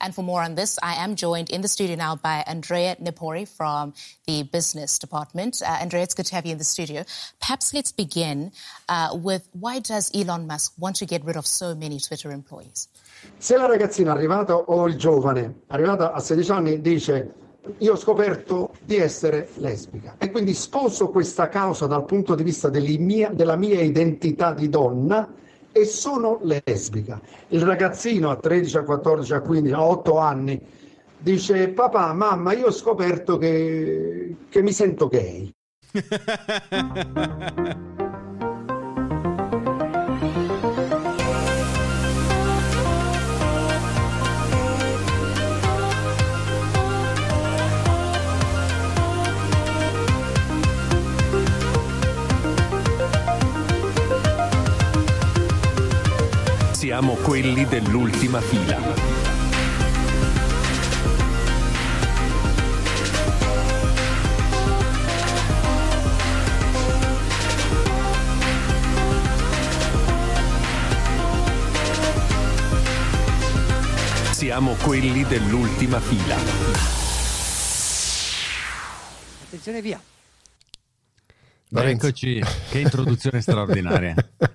And for more on this, I am joined in the studio now by Andrea Nepori from the business department. Uh, Andrea, it's good to have you in the studio. Perhaps let's begin uh, with why does Elon Musk want to get rid of so many Twitter employees? Se la ragazzina arrivata o il giovane arrivata a 16 anni dice io ho scoperto di essere lesbica e quindi sposo questa causa dal punto di vista mia, della mia identità di donna e sono lesbica. Il ragazzino a 13, a 14, a 15, a 8 anni dice papà, mamma, io ho scoperto che, che mi sento gay. Siamo quelli dell'ultima fila. Siamo quelli dell'ultima fila. Attenzione via. Eccoci, che introduzione straordinaria.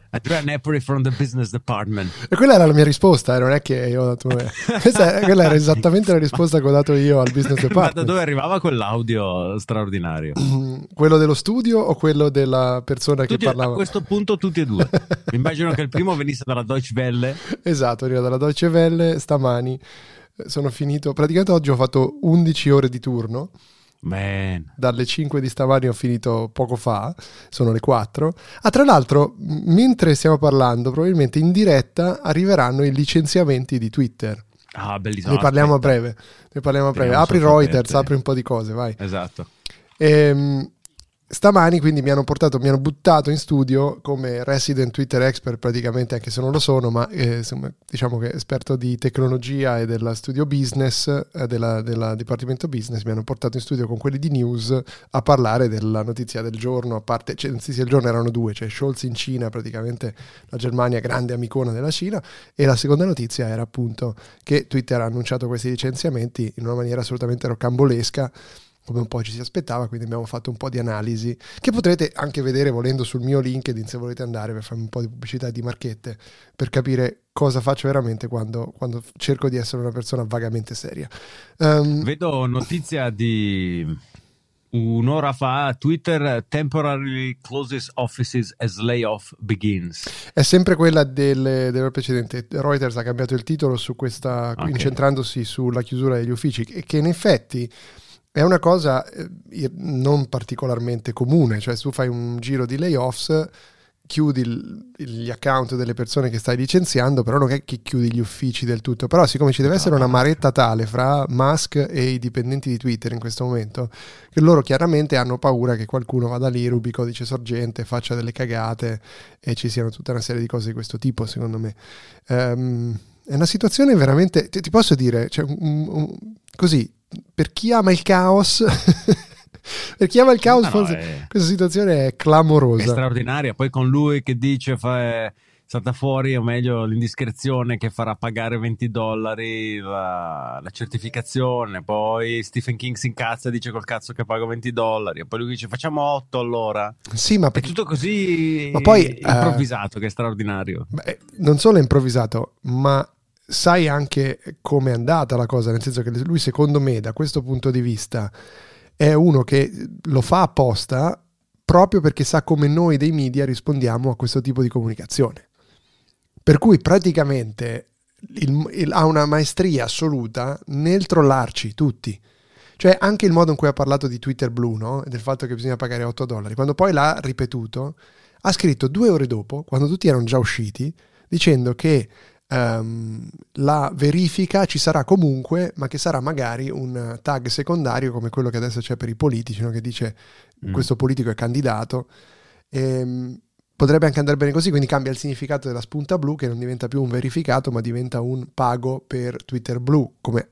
Andrea Nepori from the business department. E quella era la mia risposta, eh, non è che io ho dato... Questa, quella era esattamente la risposta che ho dato io al business department. Ma da dove arrivava quell'audio straordinario? quello dello studio o quello della persona tutti, che parlava? A questo punto tutti e due. Immagino che il primo venisse dalla Deutsche Welle. Esatto, arriva dalla Deutsche Welle stamani. Sono finito, praticamente oggi ho fatto 11 ore di turno Man. Dalle 5 di stamani ho finito poco fa, sono le 4. Ah, tra l'altro, mentre stiamo parlando, probabilmente in diretta arriveranno i licenziamenti di Twitter. Ah, bellissimo. Ne parliamo a breve. Ne parliamo a breve. Apri Reuters, apri un po' di cose, vai. Esatto. Ehm, Stamani quindi mi hanno portato, mi hanno buttato in studio come resident Twitter expert praticamente, anche se non lo sono, ma eh, diciamo che esperto di tecnologia e della studio business, eh, della, della, dipartimento business, mi hanno portato in studio con quelli di news a parlare della notizia del giorno, a parte, cioè notizia del giorno erano due, cioè Scholz in Cina, praticamente la Germania grande amicona della Cina, e la seconda notizia era appunto che Twitter ha annunciato questi licenziamenti in una maniera assolutamente rocambolesca come un po' ci si aspettava, quindi abbiamo fatto un po' di analisi che potrete anche vedere volendo sul mio LinkedIn se volete andare per farmi un po' di pubblicità di marchette per capire cosa faccio veramente quando, quando cerco di essere una persona vagamente seria. Um, Vedo notizia di un'ora fa Twitter temporarily closes offices as layoff begins. È sempre quella del, del precedente. Reuters ha cambiato il titolo su questa, okay. incentrandosi sulla chiusura degli uffici e che in effetti è una cosa eh, non particolarmente comune, cioè se tu fai un giro di layoffs, chiudi il, gli account delle persone che stai licenziando, però non è che chiudi gli uffici del tutto, però siccome ci deve essere una maretta tale fra Musk e i dipendenti di Twitter in questo momento, che loro chiaramente hanno paura che qualcuno vada lì, rubi codice sorgente, faccia delle cagate e ci siano tutta una serie di cose di questo tipo, secondo me. Um, è una situazione veramente, ti, ti posso dire, cioè, un, un, così, per chi ama il caos, per chi ama il caos, no, no, è... questa situazione è clamorosa. È straordinaria. Poi con lui che dice fa, è stata fuori, o meglio, l'indiscrezione che farà pagare 20 dollari la, la, certificazione. Poi Stephen King si incazza e dice col cazzo che pago 20 dollari. E poi lui dice facciamo 8 allora. Sì, ma perché... È tutto così ma poi, improvvisato uh, che è straordinario. Beh, non solo è improvvisato, ma sai anche come è andata la cosa, nel senso che lui secondo me da questo punto di vista è uno che lo fa apposta proprio perché sa come noi dei media rispondiamo a questo tipo di comunicazione. Per cui praticamente il, il, ha una maestria assoluta nel trollarci tutti. Cioè anche il modo in cui ha parlato di Twitter blu, no? del fatto che bisogna pagare 8 dollari, quando poi l'ha ripetuto, ha scritto due ore dopo, quando tutti erano già usciti, dicendo che um, la verifica ci sarà comunque, ma che sarà magari un tag secondario come quello che adesso c'è per i politici, no? che dice mm. questo politico è candidato. Ehm, potrebbe anche andare bene così, quindi cambia il significato della spunta blu che non diventa più un verificato, ma diventa un pago per Twitter blu, come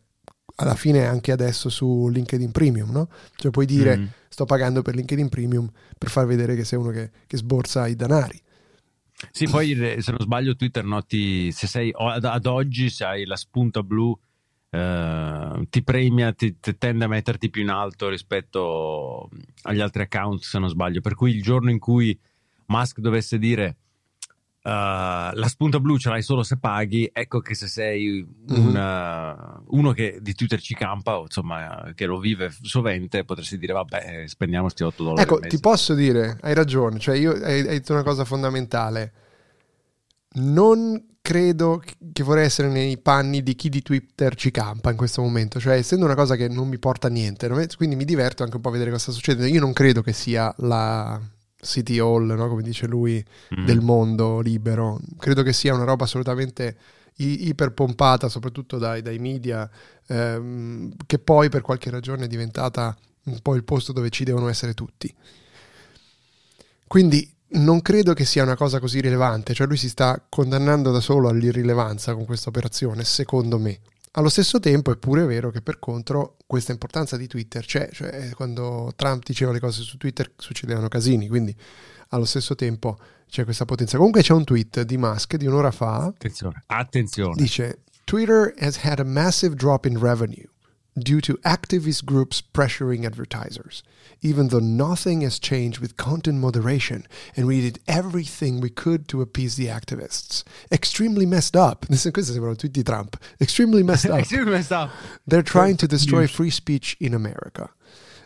alla fine anche adesso su LinkedIn Premium, no? Cioè puoi dire mm. sto pagando per LinkedIn Premium per far vedere che sei uno che, che sborsa i danari. Sì, poi se non sbaglio Twitter noti, se sei ad oggi se hai la spunta blu eh, ti premia, ti, ti tende a metterti più in alto rispetto agli altri account, se non sbaglio. Per cui il giorno in cui Musk dovesse dire uh, la spunta blu ce l'hai solo se paghi, ecco che se sei un, Mhm. uh, uno che di Twitter ci campa, o insomma, che lo vive sovente, potresti dire vabbè, spendiamo sti 8 dollari. Ecco, ti posso dire, hai ragione, cioè io hai, hai detto una cosa fondamentale. Non credo che vorrei essere nei panni di chi di Twitter ci campa in questo momento, cioè essendo una cosa che non mi porta a niente, quindi mi diverto anche un po' a vedere cosa sta succedendo. Io non credo che sia la City Hall, no? come dice lui, Mm. del mondo libero. Credo che sia una roba assolutamente i- iperpompata, soprattutto dai, dai media, ehm, che poi per qualche ragione è diventata un po' il posto dove ci devono essere tutti. Quindi non credo che sia una cosa così rilevante, cioè lui si sta condannando da solo all'irrilevanza con questa operazione, secondo me. Allo stesso tempo è pure vero che per contro questa importanza di Twitter c'è, cioè quando Trump diceva le cose su Twitter succedevano casini, quindi allo stesso tempo c'è questa potenza. Comunque c'è un tweet di Musk di un'ora fa, Attenzione, attenzione. dice Twitter has had a massive drop in revenue due to activist groups pressuring advertisers, even though nothing has changed with content moderation and we did everything we could to appease the activists. Extremely messed up. Questo sembra un tweet di Trump. Extremely messed up. Extremely messed up. They're trying to destroy free speech in America.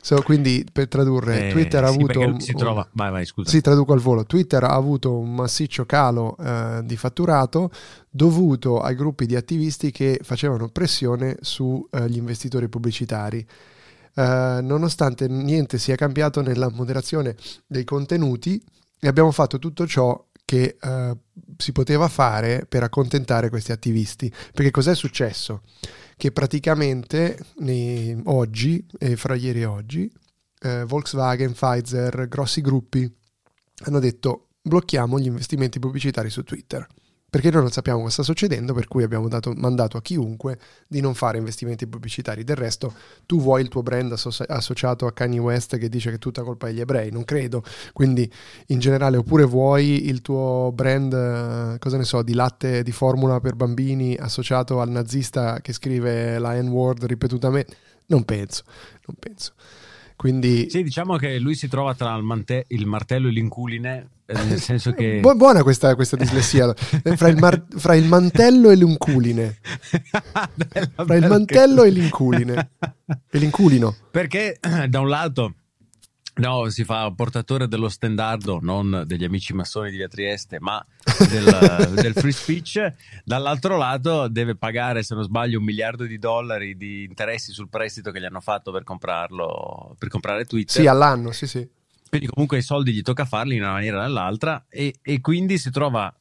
So, quindi per tradurre, Eh, Twitter ha sì, avuto un- si trova... Vai, vai, scusa. sì, traduco al volo. Twitter ha avuto un massiccio calo eh, di fatturato dovuto ai gruppi di attivisti che facevano pressione sugli investitori pubblicitari. Eh, nonostante niente sia cambiato nella moderazione dei contenuti, e abbiamo fatto tutto ciò che eh, si poteva fare per accontentare questi attivisti. Perché cos'è successo? Che praticamente nei- oggi, e fra ieri e oggi, eh, Volkswagen, Pfizer, grossi gruppi hanno detto blocchiamo gli investimenti pubblicitari su Twitter. Perché noi non sappiamo cosa sta succedendo, per cui abbiamo dato mandato a chiunque di non fare investimenti pubblicitari. Del resto, tu vuoi il tuo brand asso- associato a Kanye West che dice che è tutta colpa degli ebrei? Non credo. Quindi, in generale, oppure vuoi il tuo brand, eh, cosa ne so, di latte di formula per bambini associato al nazista che scrive la N-word ripetutamente? Non penso, non penso. Quindi Sì, diciamo che lui si trova tra il, mante- il martello e l'inculine, eh, nel senso che... Bu- buona questa, questa dislessia. Eh, fra, il mar- fra il mantello e l'inculine. Fra il mantello e l'inculine. E l'inculino. Perché da un lato no, si fa portatore dello standardo, non degli amici massoni di via Trieste, ma del, del free speech, dall'altro lato deve pagare, se non sbaglio, un miliardo di dollari di interessi sul prestito che gli hanno fatto per comprarlo, per comprare Twitter. Sì, all'anno, sì, sì. Quindi comunque i soldi gli tocca farli in una maniera o nell'altra e, e quindi si trova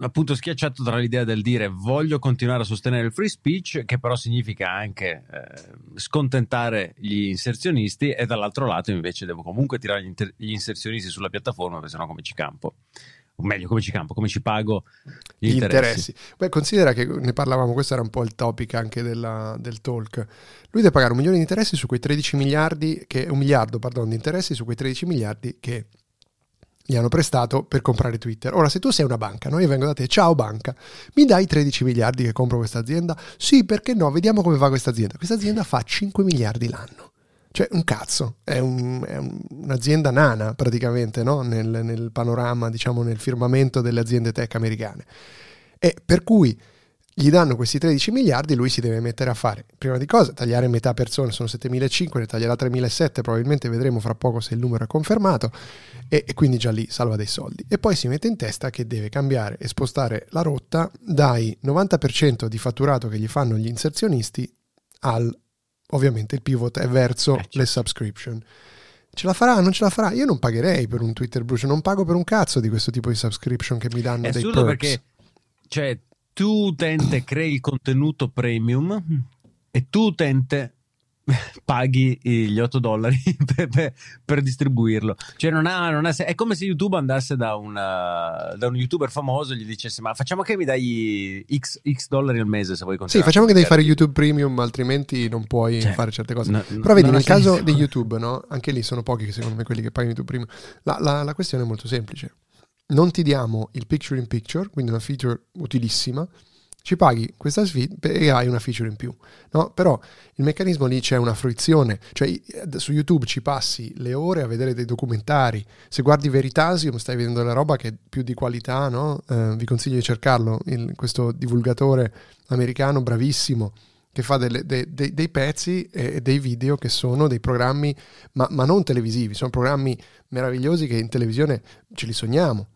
appunto schiacciato tra l'idea del dire voglio continuare a sostenere il free speech che però significa anche eh, scontentare gli inserzionisti e dall'altro lato invece devo comunque tirare gli, inter- gli inserzionisti sulla piattaforma perché sennò come ci campo o meglio come ci campo come ci pago gli, Gli interessi. interessi. Beh, considera che ne parlavamo, questo era un po' il topic anche della- del talk. Lui deve pagare un milione di interessi su quei 13 miliardi, che, un miliardo, pardon, di interessi su quei 13 miliardi che gli hanno prestato per comprare Twitter. Ora, se tu sei una banca, no? io vengo da te, ciao banca, mi dai 13 miliardi che compro questa azienda? Sì, perché no? Vediamo come va questa azienda. Questa azienda fa 5 miliardi l'anno. Cioè, un cazzo, è, un- è un- un'azienda nana praticamente no? nel, nel panorama, diciamo, nel firmamento delle aziende tech americane. E per cui gli danno questi 13 miliardi, lui si deve mettere a fare, prima di cosa, tagliare metà persone, sono 7.500, ne taglierà 3.700, probabilmente vedremo fra poco se il numero è confermato, e, e quindi già lì salva dei soldi. E poi si mette in testa che deve cambiare e spostare la rotta dai 90% di fatturato che gli fanno gli inserzionisti al, ovviamente il pivot è verso Eh, certo. le subscription. Ce la farà? Non ce la farà? Io non pagherei per un Twitter Blue, cioè non pago per un cazzo di questo tipo di subscription che mi danno È dei perks. perché cioè, tu utente crei il contenuto premium e tu utente paghi gli 8 dollari per, per- per distribuirlo. Cioè non ha, non ha è come se YouTube andasse da, una- da un youtuber famoso e gli dicesse ma facciamo che mi dai X, X dollari al mese se vuoi Sì, continuare. facciamo a che devi fare YouTube Premium, altrimenti non puoi Cioè, fare certe cose. no- Però vedi, nel caso di YouTube, no? Anche lì sono pochi, secondo me, quelli che pagano YouTube Premium. La, la- la questione è molto semplice. Non ti diamo il picture in picture, quindi una feature utilissima, ci paghi questa sfida e hai una feature in più. No? Però il meccanismo lì c'è una fruizione, cioè su YouTube ci passi le ore a vedere dei documentari, se guardi Veritasium stai vedendo la roba che è più di qualità, no? eh, vi consiglio di cercarlo, il, questo divulgatore americano bravissimo che fa delle, de, de, dei pezzi e dei video che sono dei programmi, ma, ma non televisivi, sono programmi meravigliosi che in televisione ce li sogniamo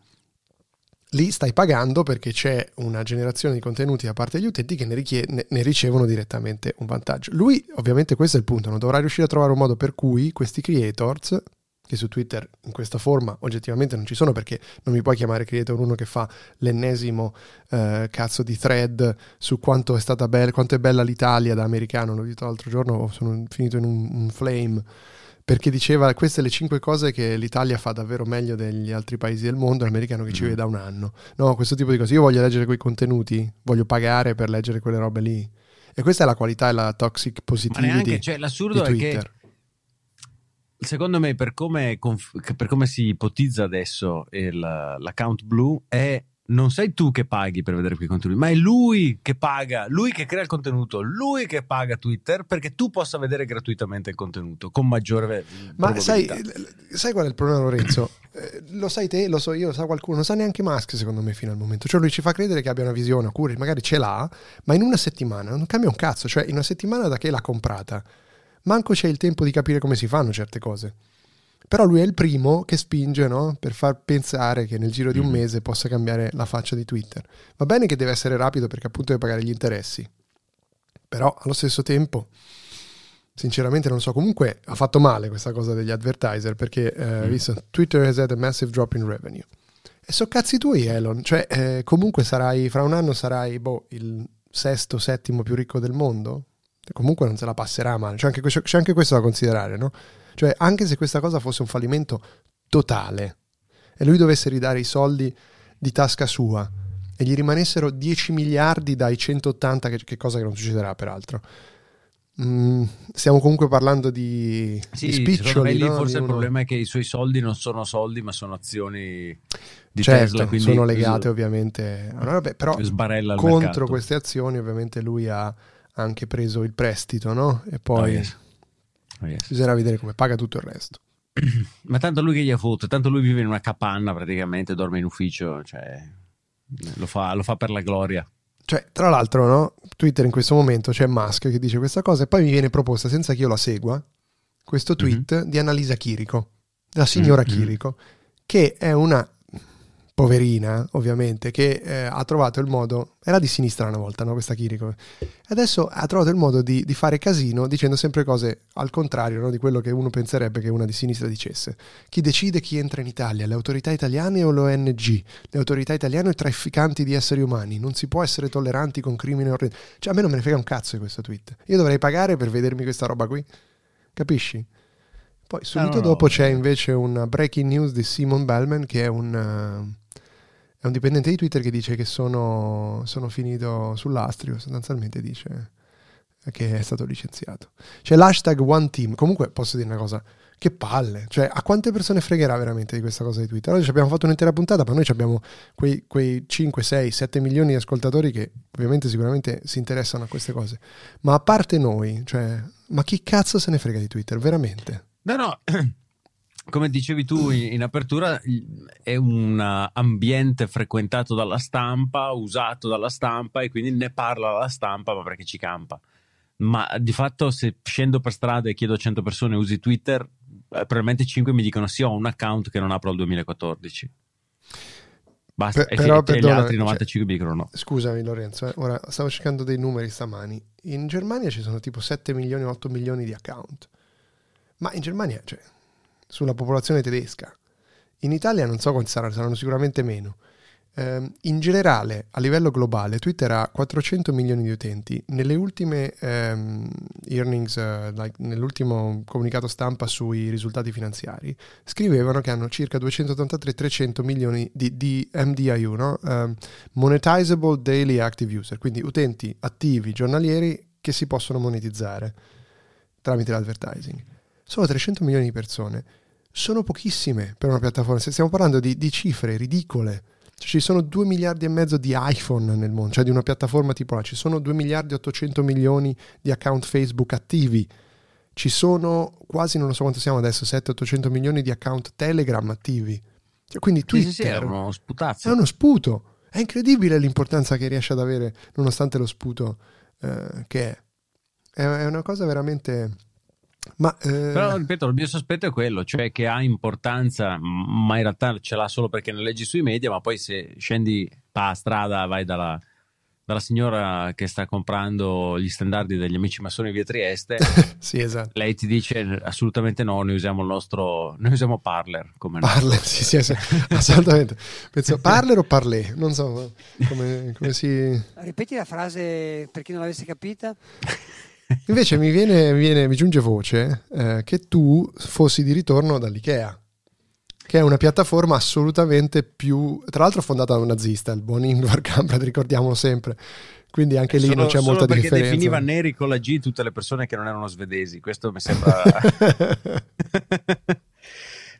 lì stai pagando perché c'è una generazione di contenuti da parte degli utenti che ne, richie- ne, ricevono direttamente un vantaggio. Lui, ovviamente, questo è il punto, non dovrà riuscire a trovare un modo per cui questi creators, che su Twitter in questa forma oggettivamente non ci sono perché non mi puoi chiamare creator uno che fa l'ennesimo eh, cazzo di thread su quanto è stata bella, quanto è bella l'Italia da americano, l'ho detto l'altro giorno, sono finito in un, un flame perché diceva queste le cinque cose che l'Italia fa davvero meglio degli altri paesi del mondo, l'americano che ci vede da un anno. No, questo tipo di cose. Io voglio leggere quei contenuti, voglio pagare per leggere quelle robe lì. E questa è la qualità e la toxic positivity Ma neanche, cioè, l'assurdo è che secondo me per come, per come si ipotizza adesso il, l'account blu è non sei tu che paghi per vedere quei contenuti, ma è lui che paga, lui che crea il contenuto, lui che paga Twitter perché tu possa vedere gratuitamente il contenuto con maggiore Ma sai, sai, qual è il problema Lorenzo? Eh, lo sai te, lo so io, lo sa qualcuno, non sa neanche Musk secondo me fino al momento. Cioè lui ci fa credere che abbia una visione, oppure magari ce l'ha, ma in una settimana non cambia un cazzo, cioè in una settimana da che l'ha comprata, manco c'è il tempo di capire come si fanno certe cose. Però lui è il primo che spinge no? per far pensare che nel giro di un mm-hmm. mese possa cambiare la faccia di Twitter. Va bene che deve essere rapido perché appunto deve pagare gli interessi, però allo stesso tempo, sinceramente non so, comunque ha fatto male questa cosa degli advertiser perché eh, mm. visto Twitter has had a massive drop in revenue. E so cazzi tuoi Elon, cioè eh, comunque sarai, fra un anno sarai boh, il sesto, settimo più ricco del mondo, comunque non se la passerà male, c'è anche, questo, c'è anche questo da considerare, no? Cioè, anche se questa cosa fosse un fallimento totale e lui dovesse ridare i soldi di tasca sua e gli rimanessero 10 miliardi dai 180, che, che cosa che non succederà peraltro. Mm, stiamo comunque parlando di, sì, di spiccioli. No? Forse uno... il problema è che i suoi soldi non sono soldi, ma sono azioni di certo, Tesla. Quindi sono legate ovviamente a una però contro mercato. queste azioni, ovviamente, lui ha anche preso il prestito, no? E poi. Oh, yes yes. Bisognerà vedere come paga tutto il resto. Ma tanto lui che gli ha fatto, tanto lui vive in una capanna praticamente, dorme in ufficio, cioè, lo, fa, lo fa per la gloria. Cioè, tra l'altro, no? Twitter in questo momento c'è Musk che dice questa cosa e poi mi viene proposta, senza che io la segua, questo tweet mm-hmm. di Annalisa Chirico, la signora mm-hmm. Chirico, che è una poverina, ovviamente, che eh, ha trovato il modo, era di sinistra una volta, no? Questa Chirico, adesso ha trovato il modo di, di, fare casino dicendo sempre cose al contrario no? di quello che uno penserebbe che una di sinistra dicesse. Chi decide chi entra in Italia? Le autorità italiane o l'ONG? Le autorità italiane o i trafficanti di esseri umani? Non si può essere tolleranti con crimini orrendi. Cioè, a me non me ne frega un cazzo di questo tweet. Io dovrei pagare per vedermi questa roba qui. Capisci? Poi subito no, no, dopo no. c'è invece un breaking news di Simon Bellman che è un... Uh, è un dipendente di Twitter che dice che sono, sono finito sull'astrio, sostanzialmente dice che è stato licenziato. C'è l'hashtag OneTeam, comunque posso dire una cosa, che palle, cioè a quante persone fregherà veramente di questa cosa di Twitter? Oggi abbiamo fatto un'intera puntata, ma noi abbiamo quei, quei 5, 6, 7 milioni di ascoltatori che ovviamente sicuramente si interessano a queste cose, ma a parte noi, cioè, ma chi cazzo se ne frega di Twitter, veramente? No, no, come dicevi tu in, apertura, è un ambiente frequentato dalla stampa, usato dalla stampa e quindi ne parla la stampa, ma perché ci campa. Ma di fatto, se scendo per strada e chiedo a 100 persone usi Twitter, eh, probabilmente 5 mi dicono sì, ho un account che non apro al 2014. Basta, per, però, e, perdona, gli altri 95 cioè, mi dicono no. Scusami Lorenzo, eh, ora stavo cercando dei numeri stamani. In Germania ci sono tipo 7 milioni, 8 milioni di account. Ma in Germania, cioè, sulla popolazione tedesca. In Italia non so quanti saranno, saranno sicuramente meno. Um, in generale, a livello globale, Twitter ha 400 milioni di utenti. Nelle ultime um, earnings, uh, like, nell'ultimo comunicato stampa sui risultati finanziari, scrivevano che hanno circa 283-300 milioni di, di MDIU, no? um, Monetizable Daily Active User, quindi utenti attivi giornalieri che si possono monetizzare tramite l'advertising. Sono 300 milioni di persone sono pochissime per una piattaforma. Stiamo parlando di, di cifre ridicole. Cioè, ci sono 2 miliardi e mezzo di iPhone nel mondo, cioè di una piattaforma tipo là, ci sono 2 miliardi e 800 milioni di account Facebook attivi, ci sono quasi, non so quanto siamo adesso, 700-800 milioni di account Telegram attivi. Cioè, quindi Twitter Sì, sì, sì, era uno è uno sputo. È incredibile l'importanza che riesce ad avere nonostante lo sputo eh, che è. è. È una cosa veramente... Ma, eh, Però ripeto, il mio sospetto è quello, cioè che ha importanza, ma in realtà ce l'ha solo perché ne leggi sui media, ma poi se scendi a strada, vai dalla, dalla signora che sta comprando gli standardi degli amici massoni via Trieste, sì, esatto. lei ti dice assolutamente no, noi usiamo il nostro, noi usiamo Parler come Parler, sì, sì, sì, assolutamente. Penso Parler o Parler, non so come, come si... Ripeti la frase per chi non l'avesse capita. Invece mi viene, mi, viene, mi giunge voce eh, che tu fossi di ritorno dall'IKEA, che è una piattaforma assolutamente più... Tra l'altro fondata da un nazista, il buon Ingvar Kamprad, ricordiamolo sempre. Quindi anche lì solo, non c'è molta perché differenza. definiva neri con la G tutte le persone che non erano svedesi, questo mi sembra...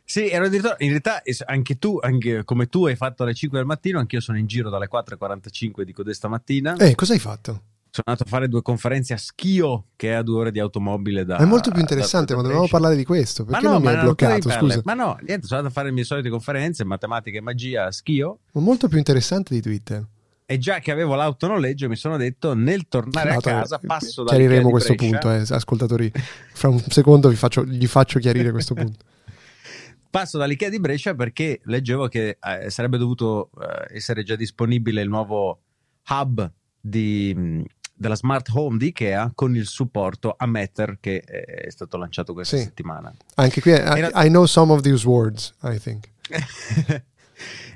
Sì, ero in ritorno. In realtà, anche tu, anche come tu hai fatto alle 5 del mattino, anch'io sono in giro dalle 4.45 di codesta mattina. Eh, cosa hai fatto? Sono andato a fare due conferenze a Schio, che è a due ore di automobile da. È molto più interessante, da, da ma dovevamo parlare di questo. Perché no, non mi hai bloccato? Scusa. Ma no, niente, sono andato a fare le mie solite conferenze, matematica e magia a Schio. Ma molto più interessante di Twitter. E già che avevo l'autonoleggio, mi sono detto nel tornare L'auto, a casa passo da. Chiariremo questo punto, eh, ascoltatori. Fra un secondo vi faccio, gli faccio chiarire questo punto. Passo dall'Ikea di Brescia perché leggevo che eh, sarebbe dovuto eh, essere già disponibile il nuovo hub di, della smart home di Ikea con il supporto a Matter che è stato lanciato questa sì. settimana. Anche qui, Era... I, I know some of these words, I think.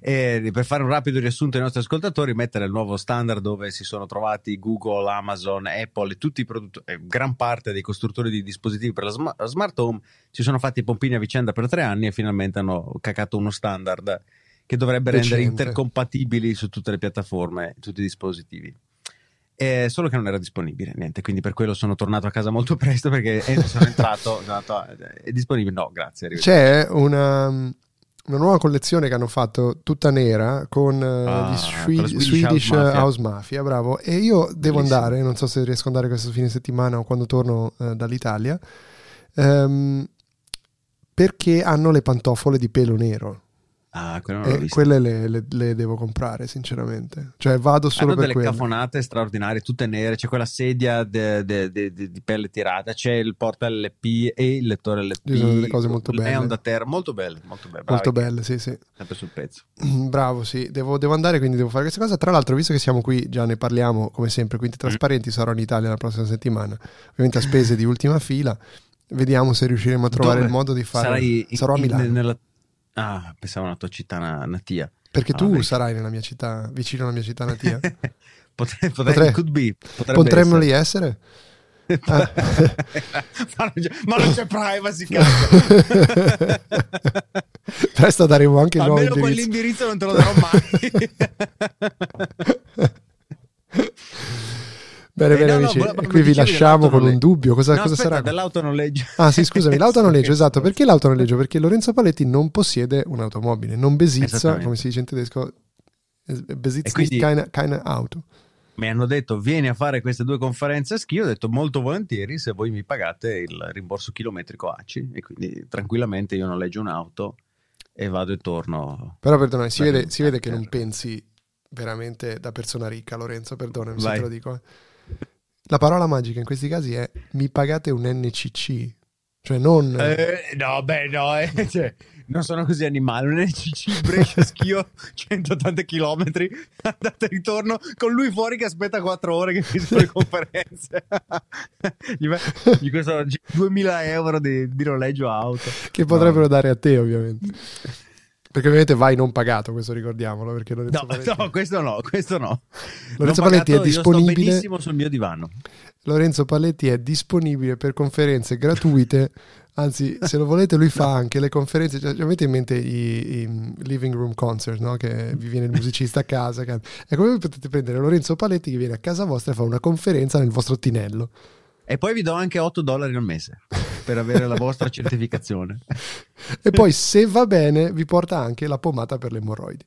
E per fare un rapido riassunto ai nostri ascoltatori, mettere il nuovo standard dove si sono trovati Google, Amazon, Apple e tutti i produttori, eh, gran parte dei costruttori di dispositivi per la, sm- la smart home si sono fatti pompini a vicenda per tre anni e finalmente hanno cacato uno standard che dovrebbe Decente. rendere intercompatibili su tutte le piattaforme, tutti i dispositivi. Eh, solo che non era disponibile, niente, quindi per quello sono tornato a casa molto presto perché sono entrato, sono andato, è disponibile? No, grazie. C'è una una nuova collezione che hanno fatto tutta nera con uh, ah, gli Swedish, Swedish, Swedish House, Mafia. House, Mafia. bravo. E io devo Bellissimo. andare, non so se riesco ad andare questo fine settimana o quando torno uh, dall'Italia, um, perché hanno le pantofole di pelo nero. Ah, e quelle le, le, le, devo comprare, sinceramente. Cioè, vado solo Hanno per delle quelle. cafonate straordinarie, tutte nere. C'è quella sedia di pelle tirata, c'è il porta LP e il lettore LP. Ci sono delle cose molto belle. È onda terra, molto belle, molto belle. Molto belle, sì, sì. Sempre sul pezzo. Bravo, sì. Devo, devo, andare, quindi devo fare questa cosa. Tra l'altro, visto che siamo qui, già ne parliamo come sempre, quindi trasparenti, mm. sarò in Italia la prossima settimana. Ovviamente a spese di ultima fila. Vediamo se riusciremo a trovare Dove? il modo di fare. Sarai Sarò a Milano. In, nella... Ah, pensavo alla tua città natia. Perché Ah, tu perché- sarai nella mia città, vicino alla mia città natia. Potrei, potrei, Potrei- could be, potrebbe Potremmo lì essere. essere? Ah. ma, non c'è, ma non c'è privacy, cazzo. Presto daremo anche il nuovo Almeno indirizzo. quell'indirizzo non te lo darò mai. Bene, Eh, bene no, no, amici, e qui vi lasciamo con un dubbio. Cosa, no, cosa aspetta, sarà? dell'autonoleggio. Ah sì, scusami, l'autonoleggio, esatto. Perché l'autonoleggio? Perché Lorenzo Paletti non possiede un'automobile, non besizza, come si dice in tedesco, besitzt quindi- nicht keine, keine Auto. Mi hanno detto vieni a fare queste due conferenze a ski. Ho detto molto volentieri se voi mi pagate il rimborso chilometrico ACI. E quindi tranquillamente io noleggio un'auto e vado e torno. Però perdonami, si vede, si vede che eh, non pensi veramente da persona ricca, Lorenzo, perdonami se Vai. te lo dico. eh. La parola magica in questi casi è mi pagate un NCC, cioè non... Eh, no, beh, no, eh, cioè, non sono così animale. Un NCC Brescia Schio 180 km andata e ritorno con lui fuori che aspetta 4 ore che finiscono le conferenze. gli, gli costano 2000 euro di, di noleggio auto. che potrebbero dare a te ovviamente. Perché ovviamente vai non pagato, questo ricordiamolo. Perché Lorenzo No, Paletti, no, questo no, questo no. Lorenzo Non Paletti è pagato, io sto disponibile. benissimo sul mio divano. Lorenzo Paletti è disponibile per conferenze gratuite. Anzi, se lo volete, lui fa anche le conferenze. Cioè, avete in mente i, i living room concert, no? Che vi viene il musicista a casa. Ecco, voi potete prendere Lorenzo Paletti che viene a casa vostra e fa una conferenza nel vostro tinello. E poi vi do anche 8 dollari al mese per avere la vostra certificazione. E poi, se va bene, vi porta anche la pomata per le emorroidi.